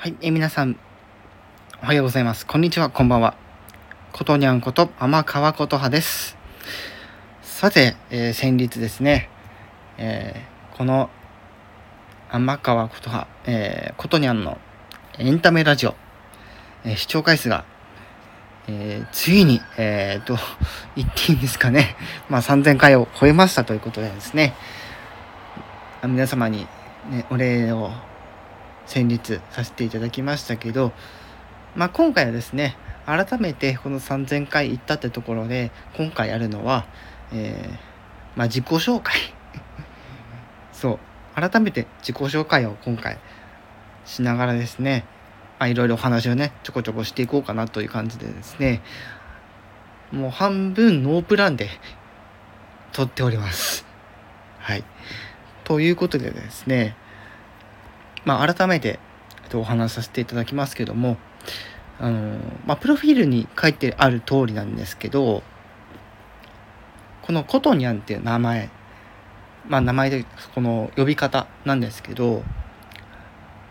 はい、え皆さん、おはようございます。こんにちは、こんばんは。ことにゃんこと天川琴葉です。さて、えー、先日ですね、えー、この天川琴葉、えー、ことにゃんのエンタメラジオ、えー、視聴回数が、えー、ついに、えー、と、言っていいんですかね、まあ3000回を超えましたということでですね、皆様に、ね、お礼を先日させていただきましたけど、まあ、今回はですね改めてこの3000回行ったってところで今回やるのは、えー、まあ、自己紹介。そう。改めて自己紹介を今回しながらですね、まあ、いろいろお話をねちょこちょこしていこうかなという感じでですねもう半分ノープランで撮っております。はい。ということでですねまあ、改めて、えっと、お話しさせていただきますけども、あのまあ、プロフィールに書いてある通りなんですけど、このコトニャンっていう名前、まあ、名前で、この呼び方なんですけど、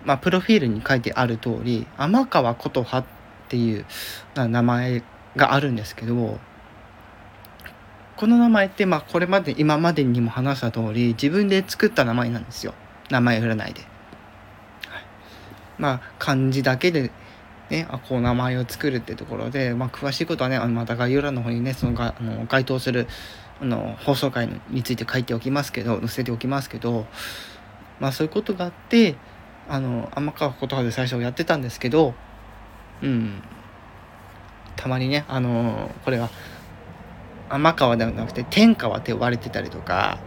まあ、プロフィールに書いてある通り、天川琴葉っていう名前があるんですけど、この名前って、まあ、これまで、今までにも話した通り、自分で作った名前なんですよ。名前占いで。まあ、漢字だけで、ね、あこう名前を作るってところで、まあ、詳しいことはね、あのまた概要欄の方にね、そのがあの該当するあの放送回について書いておきますけど、載せておきますけど、まあそういうことがあって、あの、天川琴葉で最初やってたんですけど、うん、たまにね、あの、これは、天川ではなくて天川って呼ばれてたりとか、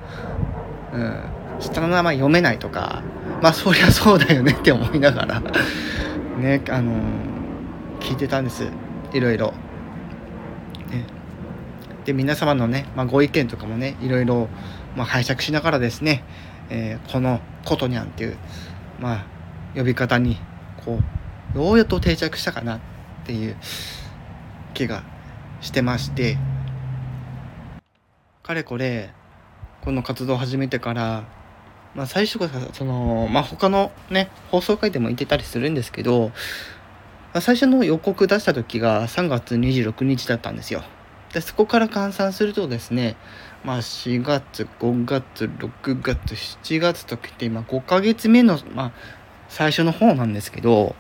うん、下の名前読めないとか、まあそりゃそうだよねって思いながら ねあのー、聞いてたんです。いろいろ。ね、で皆様のね、まあ、ご意見とかもねいろいろ、まあ、拝借しながらですね、えー、この「ことにゃん」っていう、まあ、呼び方にこうようやっと定着したかなっていう気がしてまして。かれこれこの活動を始めてからまあ、最初からその、まあ、他のね放送回でも言ってたりするんですけど、まあ、最初の予告出した時が3月26日だったんですよ。でそこから換算するとですね、まあ、4月5月6月7月ときて今5ヶ月目の、まあ、最初の方なんですけど、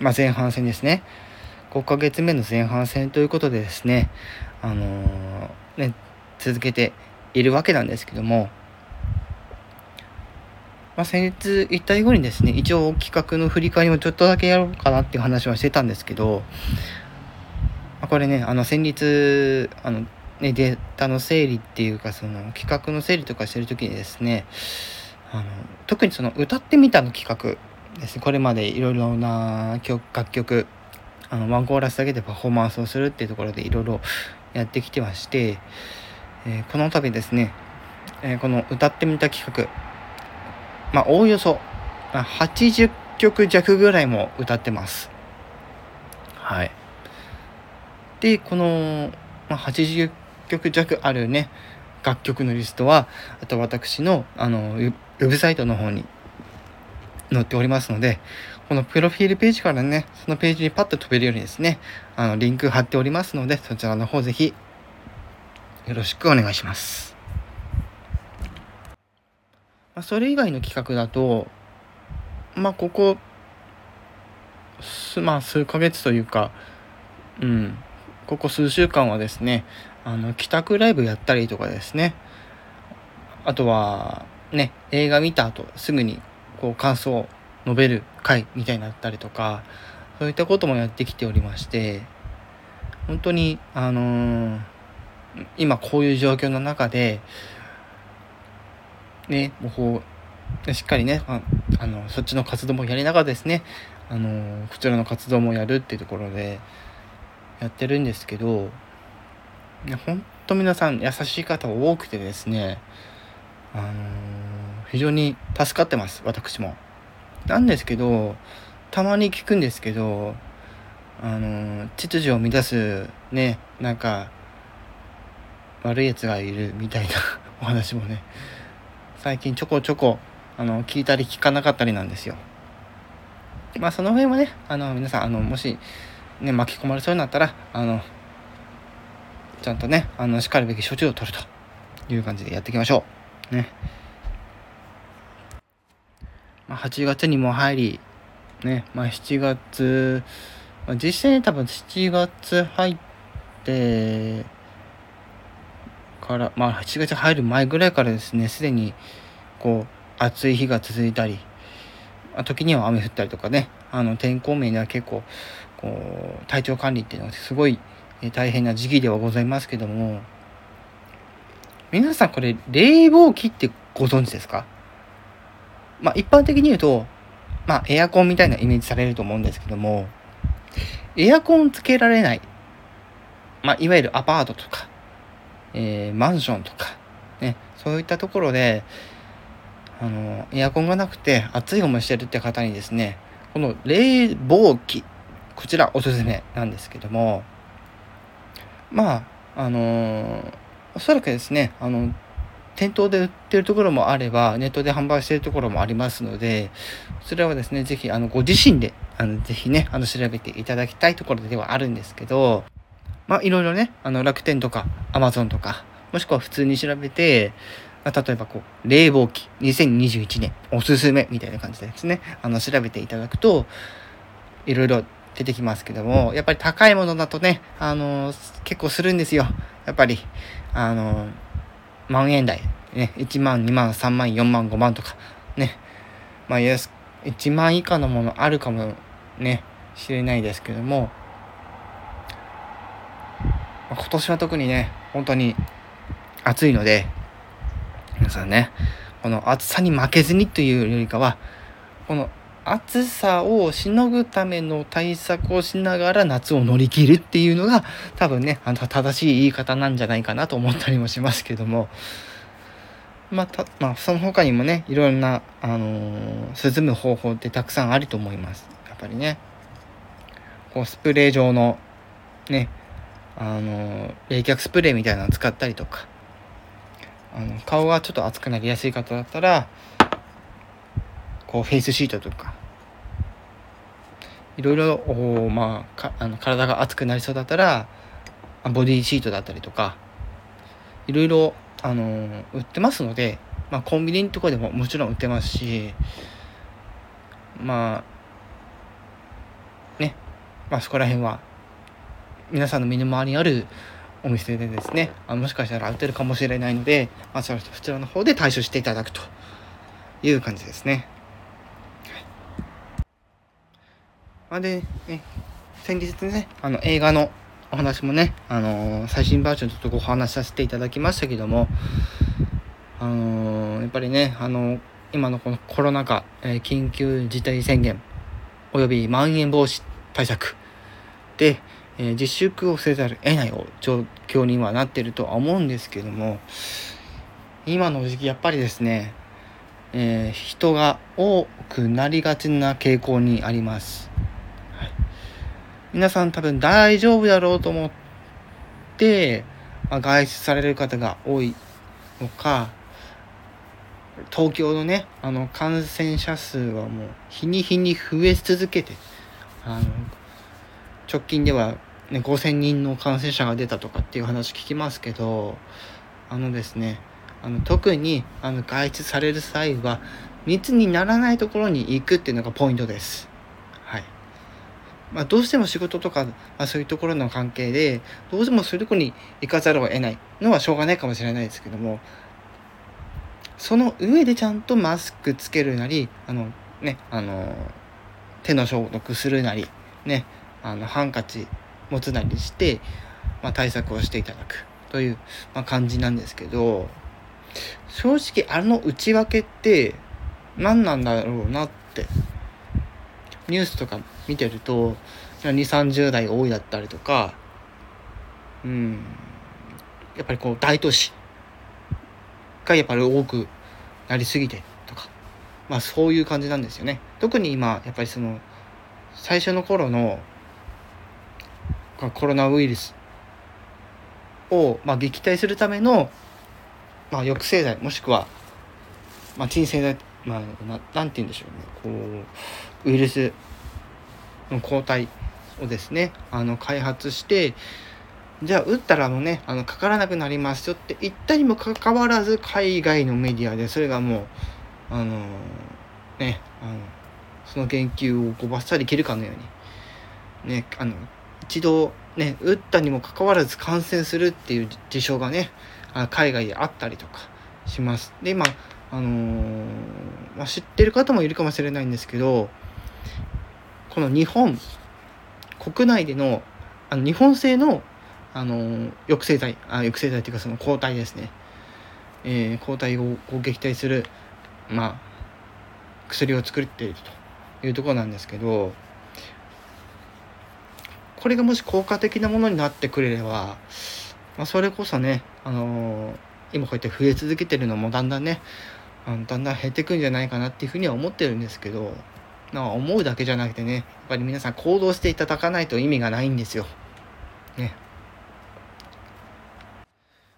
まあ、前半戦ですね5ヶ月目の前半戦ということでですねあのー、ね続けているわけなんですけどもまあ、先日言ったようにですね、一応企画の振り返りもちょっとだけやろうかなっていう話はしてたんですけど、まあ、これね、あの先日、あのね、データの整理っていうか、その企画の整理とかしてる時にですね、あの特にその歌ってみたの企画ですね、これまでいろいろな曲楽曲、あのワンコーラスだけでパフォーマンスをするっていうところでいろいろやってきてまして、えー、この度ですね、えー、この歌ってみた企画、まあ、おおよそ80曲弱ぐらいも歌ってます。はい。で、この、まあ、80曲弱あるね、楽曲のリストは、あと私の、あの、ウェブサイトの方に載っておりますので、このプロフィールページからね、そのページにパッと飛べるようにですね、あの、リンク貼っておりますので、そちらの方ぜひ、よろしくお願いします。まあ、それ以外の企画だと、まあ、ここ、まあ、数ヶ月というか、うん、ここ数週間はですね、あの、帰宅ライブやったりとかですね、あとは、ね、映画見た後、すぐに、こう、感想を述べる回みたいになったりとか、そういったこともやってきておりまして、本当に、あのー、今こういう状況の中で、ね、もう、しっかりね、ああの、そっちの活動もやりながらですね、あの、こちらの活動もやるっていうところで、やってるんですけど、ほんと皆さん優しい方多くてですね、あの非常に助かってます、私も。なんですけど、たまに聞くんですけど、あの秩序を乱す、ね、なんか、悪い奴がいるみたいな お話もね、最近ちょこちょこあの聞いたり聞かなかったりなんですよ。まあその辺はねあの皆さんあのもしね巻き込まれそうになったらあのちゃんとねあのしかるべき処置を取るという感じでやっていきましょうねまあ、8月にも入りねまあ7月、まあ、実際に多分7月入ってからまあ8月入る前ぐらいからですねすでにこう暑い日が続いたり時には雨降ったりとかねあの天候面では結構こう体調管理っていうのがすごい大変な時期ではございますけども皆さんこれ冷房機ってご存知ですか？まあ一般的に言うとまあエアコンみたいなイメージされると思うんですけどもエアコンつけられないまあいわゆるアパートとか、えー、マンションとかねそういったところであのエアコンがなくて暑い思いしてるって方にですねこの冷房機こちらおすすめなんですけどもまああのー、おそらくですねあの店頭で売ってるところもあればネットで販売してるところもありますのでそれはですね是非あのご自身であのぜひねあの調べていただきたいところではあるんですけどまあいろいろねあの楽天とかアマゾンとかもしくは普通に調べてまあ、例えばこう、冷房機2021年おすすめみたいな感じでですね、あの、調べていただくと、いろいろ出てきますけども、やっぱり高いものだとね、あの、結構するんですよ。やっぱり、あの、万円台、ね、1万、2万、3万、4万、5万とか、ね、まあ、安、1万以下のものあるかもね、しれないですけども、今年は特にね、本当に暑いので、皆さんね、この暑さに負けずにというよりかは、この暑さをしのぐための対策をしながら夏を乗り切るっていうのが多分ね、あの正しい言い方なんじゃないかなと思ったりもしますけども、また、まあ、その他にもね、いろんな、あのー、涼む方法ってたくさんあると思います。やっぱりね、こうスプレー状の、ね、あの、冷却スプレーみたいなのを使ったりとか、あの顔がちょっと熱くなりやすい方だったらこうフェイスシートとか。いろいろお、まあ、かあの体が熱くなりそうだったらボディシートだったりとか。いろいろあの売ってますので、まあ、コンビニのとこでももちろん売ってますしまあね。まあそこら辺は皆さんの身の回りにあるお店でですねあもしかしたら売ってるかもしれないので、まあ、そちらの方で対処していただくという感じですね。はい、で、ね、先日ねあの映画のお話もね、あのー、最新バージョンちょっとご話しさせていただきましたけども、あのー、やっぱりね、あのー、今のこのコロナ禍、え緊急事態宣言およびまん延防止対策で、えー、自粛をせざるを得ない状況にはなってるとは思うんですけども今の時期やっぱりですね、えー、人が多くなりがちな傾向にあります、はい、皆さん多分大丈夫だろうと思って、まあ、外出される方が多いのか東京のねあの感染者数はもう日に日に増え続けてあの直近では、ね、5,000人の感染者が出たとかっていう話聞きますけどあのですねあの特にあの外出される際は密にならないところに行くっていうのがポイントです。はいまあ、どうしても仕事とか、まあ、そういうところの関係でどうしてもそういうとこに行かざるを得ないのはしょうがないかもしれないですけどもその上でちゃんとマスクつけるなりあのねあの手の消毒するなりねあのハンカチ持つなりして、まあ、対策をしていただくという、まあ、感じなんですけど正直あの内訳って何なんだろうなってニュースとか見てると2 3 0代多いだったりとかうんやっぱりこう大都市がやっぱり多くなりすぎてとかまあそういう感じなんですよね。特に今やっぱりその最初の頃のコロナウイルスを、まあ、撃退するための、まあ、抑制剤もしくは、まあ、鎮静剤、まあ、ななんて言うんでしょうね。こうウイルスの抗体をですねあの開発してじゃあ打ったらもうねあのかからなくなりますよって言ったにもかかわらず海外のメディアでそれがもうあのねあのその研究をこうバッサリ切るかのようにねあの一度ね打ったにもかかわらず感染するっていう事象がね海外であったりとかします。で今あのー、まあ、知ってる方もいるかもしれないんですけどこの日本国内でのあの日本製のあの抑制剤あ抑制剤っていうかその抗体ですね、えー、抗体を撃退する、まあ、薬を作っているというところなんですけどこれがもし効果的なものになってくれれば、まあ、それこそね、あのー、今こうやって増え続けてるのもだんだんねあのだんだん減ってくんじゃないかなっていうふうには思ってるんですけどなんか思うだけじゃなくてねやっぱり皆さん行動していただかないと意味がないんですよ。ね。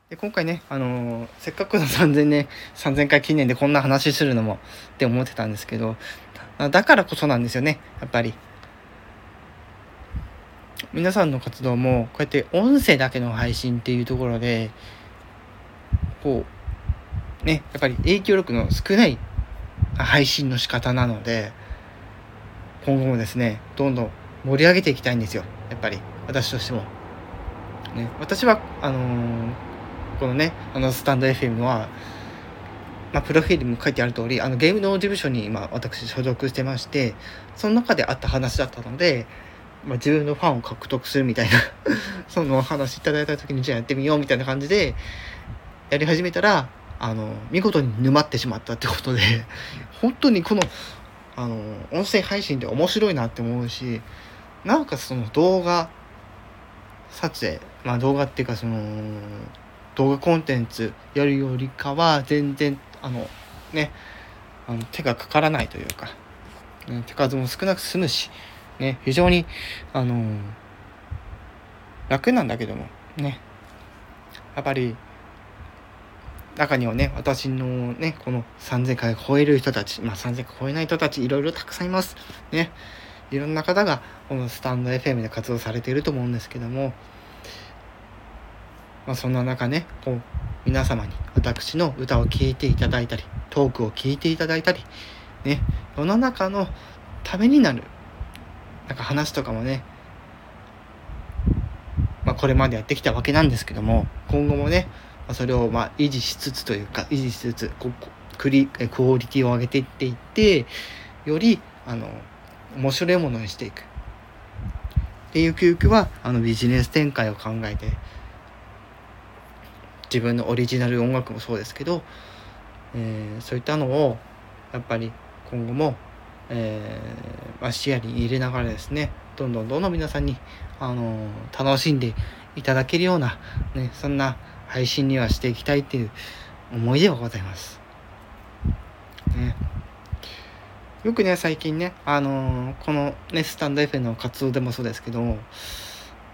で今回ね、あのー、せっかくの3000年3000回記念でこんな話するのもって思ってたんですけどだからこそなんですよねやっぱり皆さんの活動もこうやって音声だけの配信っていうところでこうねやっぱり影響力の少ない配信の仕方なので今後もですねどんどん盛り上げていきたいんですよやっぱり私としても。ね、私はあのー、このねあのスタンド FM は、まあ、プロフィールにも書いてある通りあのゲームの事務所に今私所属してましてその中であった話だったので、まあ、自分のファンを獲得するみたいなそのお話いただいた時にじゃあやってみようみたいな感じでやり始めたらあの見事に沼ってしまったってことで本当にこのあの音声配信って面白いなって思うしなおかつその動画撮影まあ動画っていうかその動画コンテンツやるよりかは全然あのねあの手がかからないというか、ね、手数も少なく済むし、ね、非常にあの楽なんだけどもねやっぱり中にはね、私のね、この3000回超える人たち、まあ3000回超えない人たち、いろいろたくさんいます。ね。いろんな方が、このスタンド FM で活動されていると思うんですけども、まあそんな中ね、こう、皆様に私の歌を聴いていただいたり、トークを聞いていただいたり、ね、世の中のためになる、なんか話とかもね、まあこれまでやってきたわけなんですけども、今後もね、まそれをま維持しつつというか維持しつつこクリクオリティを上げていっていってよりあの面白いものにしていく。っていう教育はあのビジネス展開を考えて自分のオリジナル音楽もそうですけど、えー、そういったのをやっぱり今後も、えーまあ、視野に入れながらですねどんどんどんどん皆さんに、あのー、楽しんでいただけるような、ね、そんな配信にはしていきたいっていう思いではございます。ね、よくね最近ね、あのー、このねスタンド FM の活動でもそうですけど、ま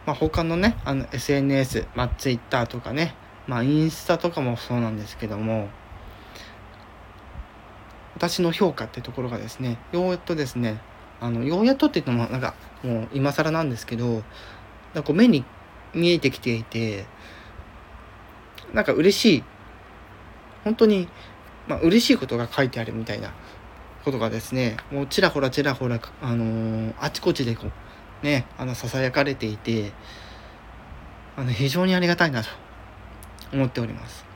あ、他のねあの SNS、まあ、Twitter とかね、まあ、インスタとかもそうなんですけども私の評価ってところがですねようやっとですねあのようやっとって言ってもなんかもう今更なんですけどなんか目に見えてきていてなんか嬉しい本当に、まあ、嬉しいことが書いてあるみたいなことがですねもうちらほらちらほら、あのー、あちこちでこうねあのささやかれていてあの非常にありがたいなと思っております。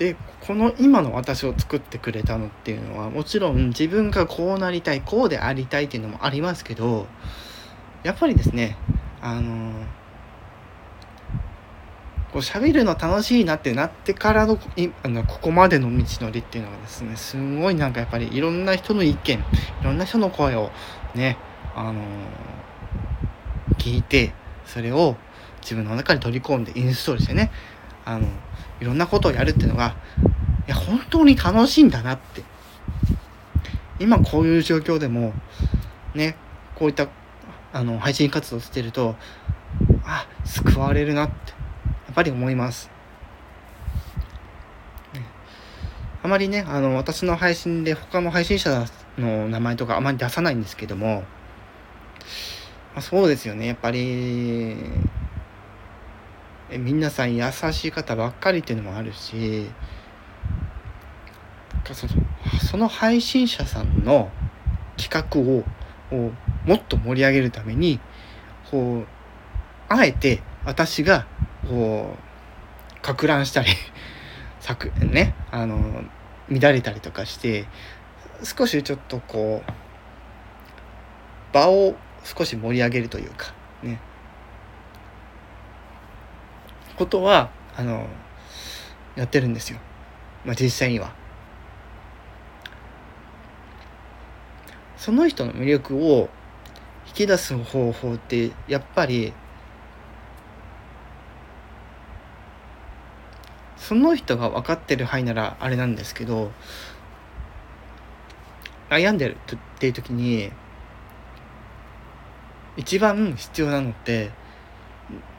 でこの今の私を作ってくれたのっていうのはもちろん自分がこうなりたいこうでありたいっていうのもありますけどやっぱりですねあのこう喋るの楽しいなってなってからのあのここまでの道のりっていうのがですねすごいなんかやっぱりいろんな人の意見いろんな人の声をねあの、聞いてそれを自分の中に取り込んでインストールしてねあのいろんなことをやるっていうのがいや本当に楽しいんだなって。今こういう状況でもねこういったあの配信活動してるとあ救われるなってやっぱり思います。あまりね、あの、私の配信で他の配信者の名前とかあまり出さないんですけども、まあ、そうですよね。やっぱり皆さん優しい方ばっかりっていうのもあるしその配信者さんの企画をもっと盛り上げるためにこうあえて私がこうか乱したり ねあの乱れたりとかして少しちょっとこう場を少し盛り上げるというかね。ことはあのやってるんですよ、まあ、実際には。その人の魅力を引き出す方法ってやっぱりその人が分かってる範囲ならあれなんですけど悩んでるっていう時に一番必要なのって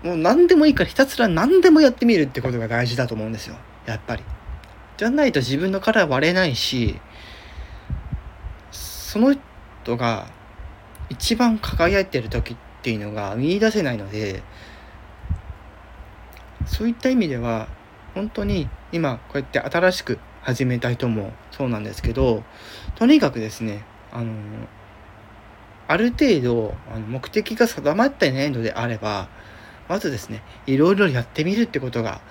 もう何でもいいからひたすら何でもやってみるってことが大事だと思うんですよやっぱり。じゃないと自分の殻割れないしその人が一番輝いてる時っていうのが見いだせないのでそういった意味では本当に今こうやって新しく始めた人もそうなんですけどとにかくですねあのある程度目的が定まってないのであればまずですねいろいろやってみるってことが、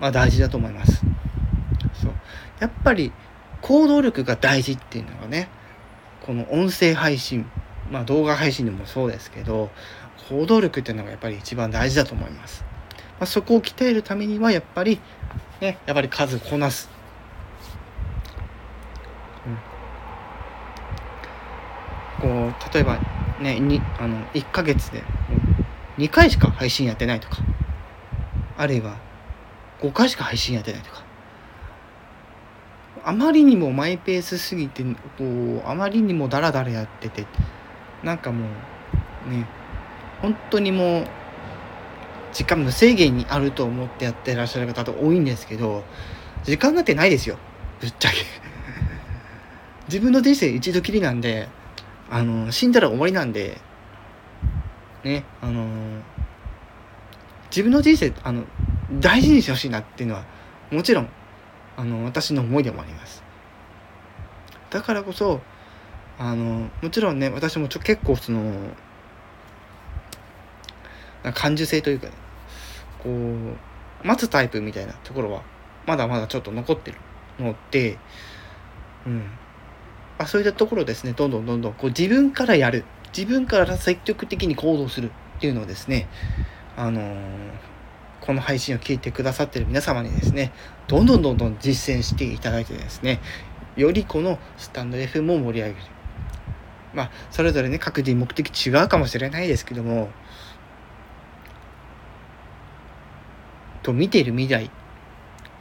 まあ、大事だと思います。そう。やっぱり行動力が大事っていうのがねこの音声配信まあ動画配信でもそうですけど行動力っていうのがやっぱり一番大事だと思います。まあ、そこを鍛えるためにはやっぱりねやっぱり数こなす、うん、こう例えばねにあの1ヶ月で2回しか配信やってないとかあるいは5回しか配信やってないとかあまりにもマイペースすぎてこうあまりにもダラダラやっててなんかもうね本当にもう時間無制限にあると思ってやってらっしゃる方と多いんですけど時間なんてないですよぶっちゃけ。自分の人生一度きりなんであの死んだら終わりなんでねあの自分の人生あの大事にしてほしいなっていうのはもちろんあの私の思いでもあります。だからこそあのもちろんね私もちょ結構その感受性というか、ね、こう待つタイプみたいなところはまだまだちょっと残ってるので、うん、あそういったところですねどんどんどんどんこう自分からやる。自分から積極的に行動するっていうのをですねあのー、この配信を聞いてくださってる皆様にですねどんどんどんどん実践していただいてですねよりこのスタンド FM を盛り上げる。まあそれぞれね各自目的違うかもしれないですけどもと見ている未来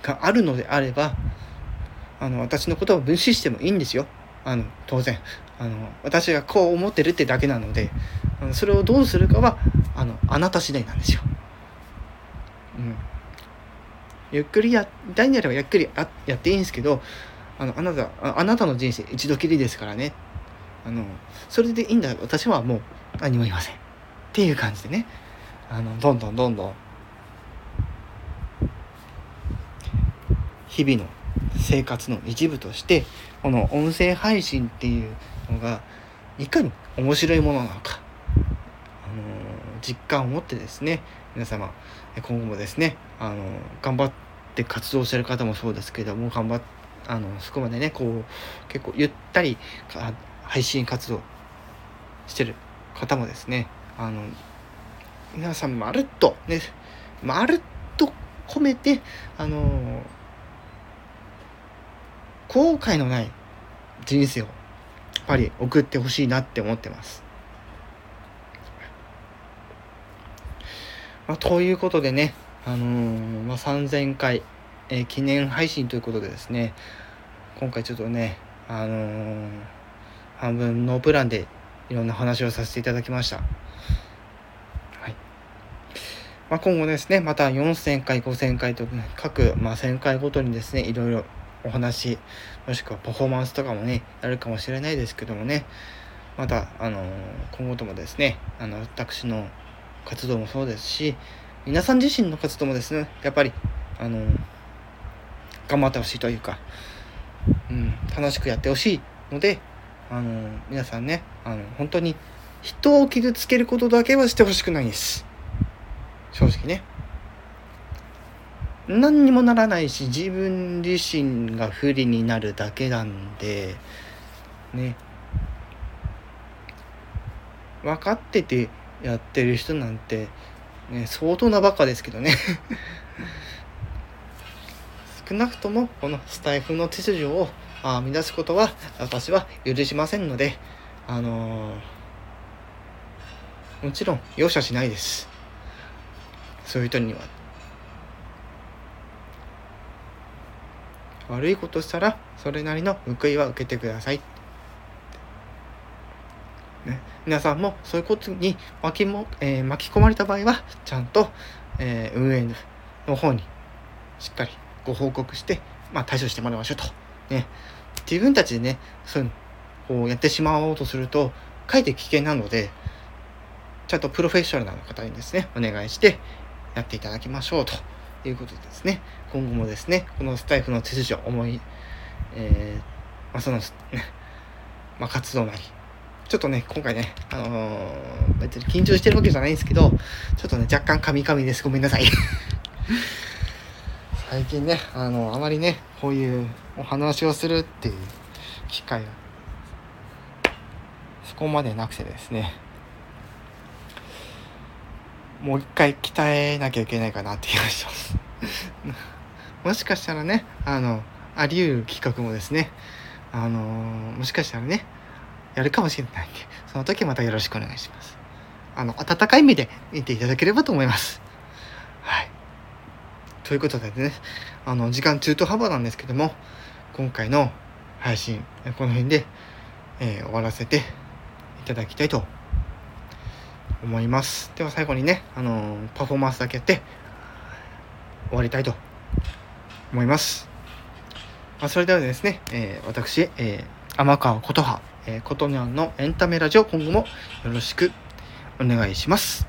があるのであればあの私のことを無視してもいいんですよ。あの当然。あの私がこう思ってるってだけなのでそれをどうするかはあのあなた次第なんですよ。うん、ゆっくりやりたいんであればゆっくりややっていいんですけどあのあなたあなたの人生一度きりですからね。あのそれでいいんだ私はもう何も言いません。っていう感じでね。あのどんどんどんどん。日々の生活の一部としてこの音声配信っていうのがいかに面白いものなのか、あの実感を持ってですね皆様今後もですね、あの頑張って活動してる方もそうですけども頑張っあのそこまでねこう結構ゆったり配信活動してる方もですねあの皆さんまるっとねまるっと込めてあの後悔のない人生をっぱり送ってほしいなって思ってます。まあ、ということでね、あのー、まあ、3000回、えー、記念配信ということでですね、今回ちょっとね、あのー、半分ノープランでいろんな話をさせていただきました。はい。まあ、今後ですね、また4000回、5000回と、各、まあ、1000回ごとにですね、いろいろお話もしくはパフォーマンスとかもねやるかもしれないですけどもね。またあの今後ともですねあの私の活動もそうですし皆さん自身の活動もですねやっぱりあの頑張ってほしいというか、うん、楽しくやってほしいのであの皆さんねあの本当に人を傷つけることだけはしてほしくないです。正直ね。何にもならないし自分自身が不利になるだけなんでね。分かっててやってる人なんて、ね、相当なバカですけどね。少なくともこのスタイフの秩序をあ乱すことは私は許しませんのであのー、もちろん容赦しないです。そういう人には。悪いことしたらそれなりの報いは受けてください、ね、皆さんもそういうことに巻きも、えー、巻き込まれた場合はちゃんと、えー、運営の方にしっかりご報告して、まあ、対処してもらいましょうと。ね、自分たちでねそういうこうやってしまおうとするとかえって危険なのでちゃんとプロフェッショナルな方にですねお願いしてやっていただきましょうと。いうことですね今後もですねこのスタイフの手筋を思い、えー、まあ、その、ね、まあ、活動なりちょっとね、今回ね、あのー、別に緊張してるわけじゃないんですけど、ちょっとね、若干カミカミです。ごめんなさい。最近ね、あの、あまりね、こういうお話をするっていう機会が、そこまでなくてですね、もう一回鍛えなきゃいけないかなって気がします もしかしたらね、あの、あり得る企画もですね、あのもしかしたらね、やるかもしれないんで、その時またよろしくお願いします。あの、温かい目で見ていただければと思います。はい。ということでね、あの、時間中途半端なんですけども、今回の配信、この辺で、えー、終わらせていただきたいと思います。では最後にね、あのー、パフォーマンスだけやって終わりたいと思います。まあ、それではですね、えー、私、えー、天川琴葉、えー、琴にゃんのエンタメラジオ今後もよろしくお願いします。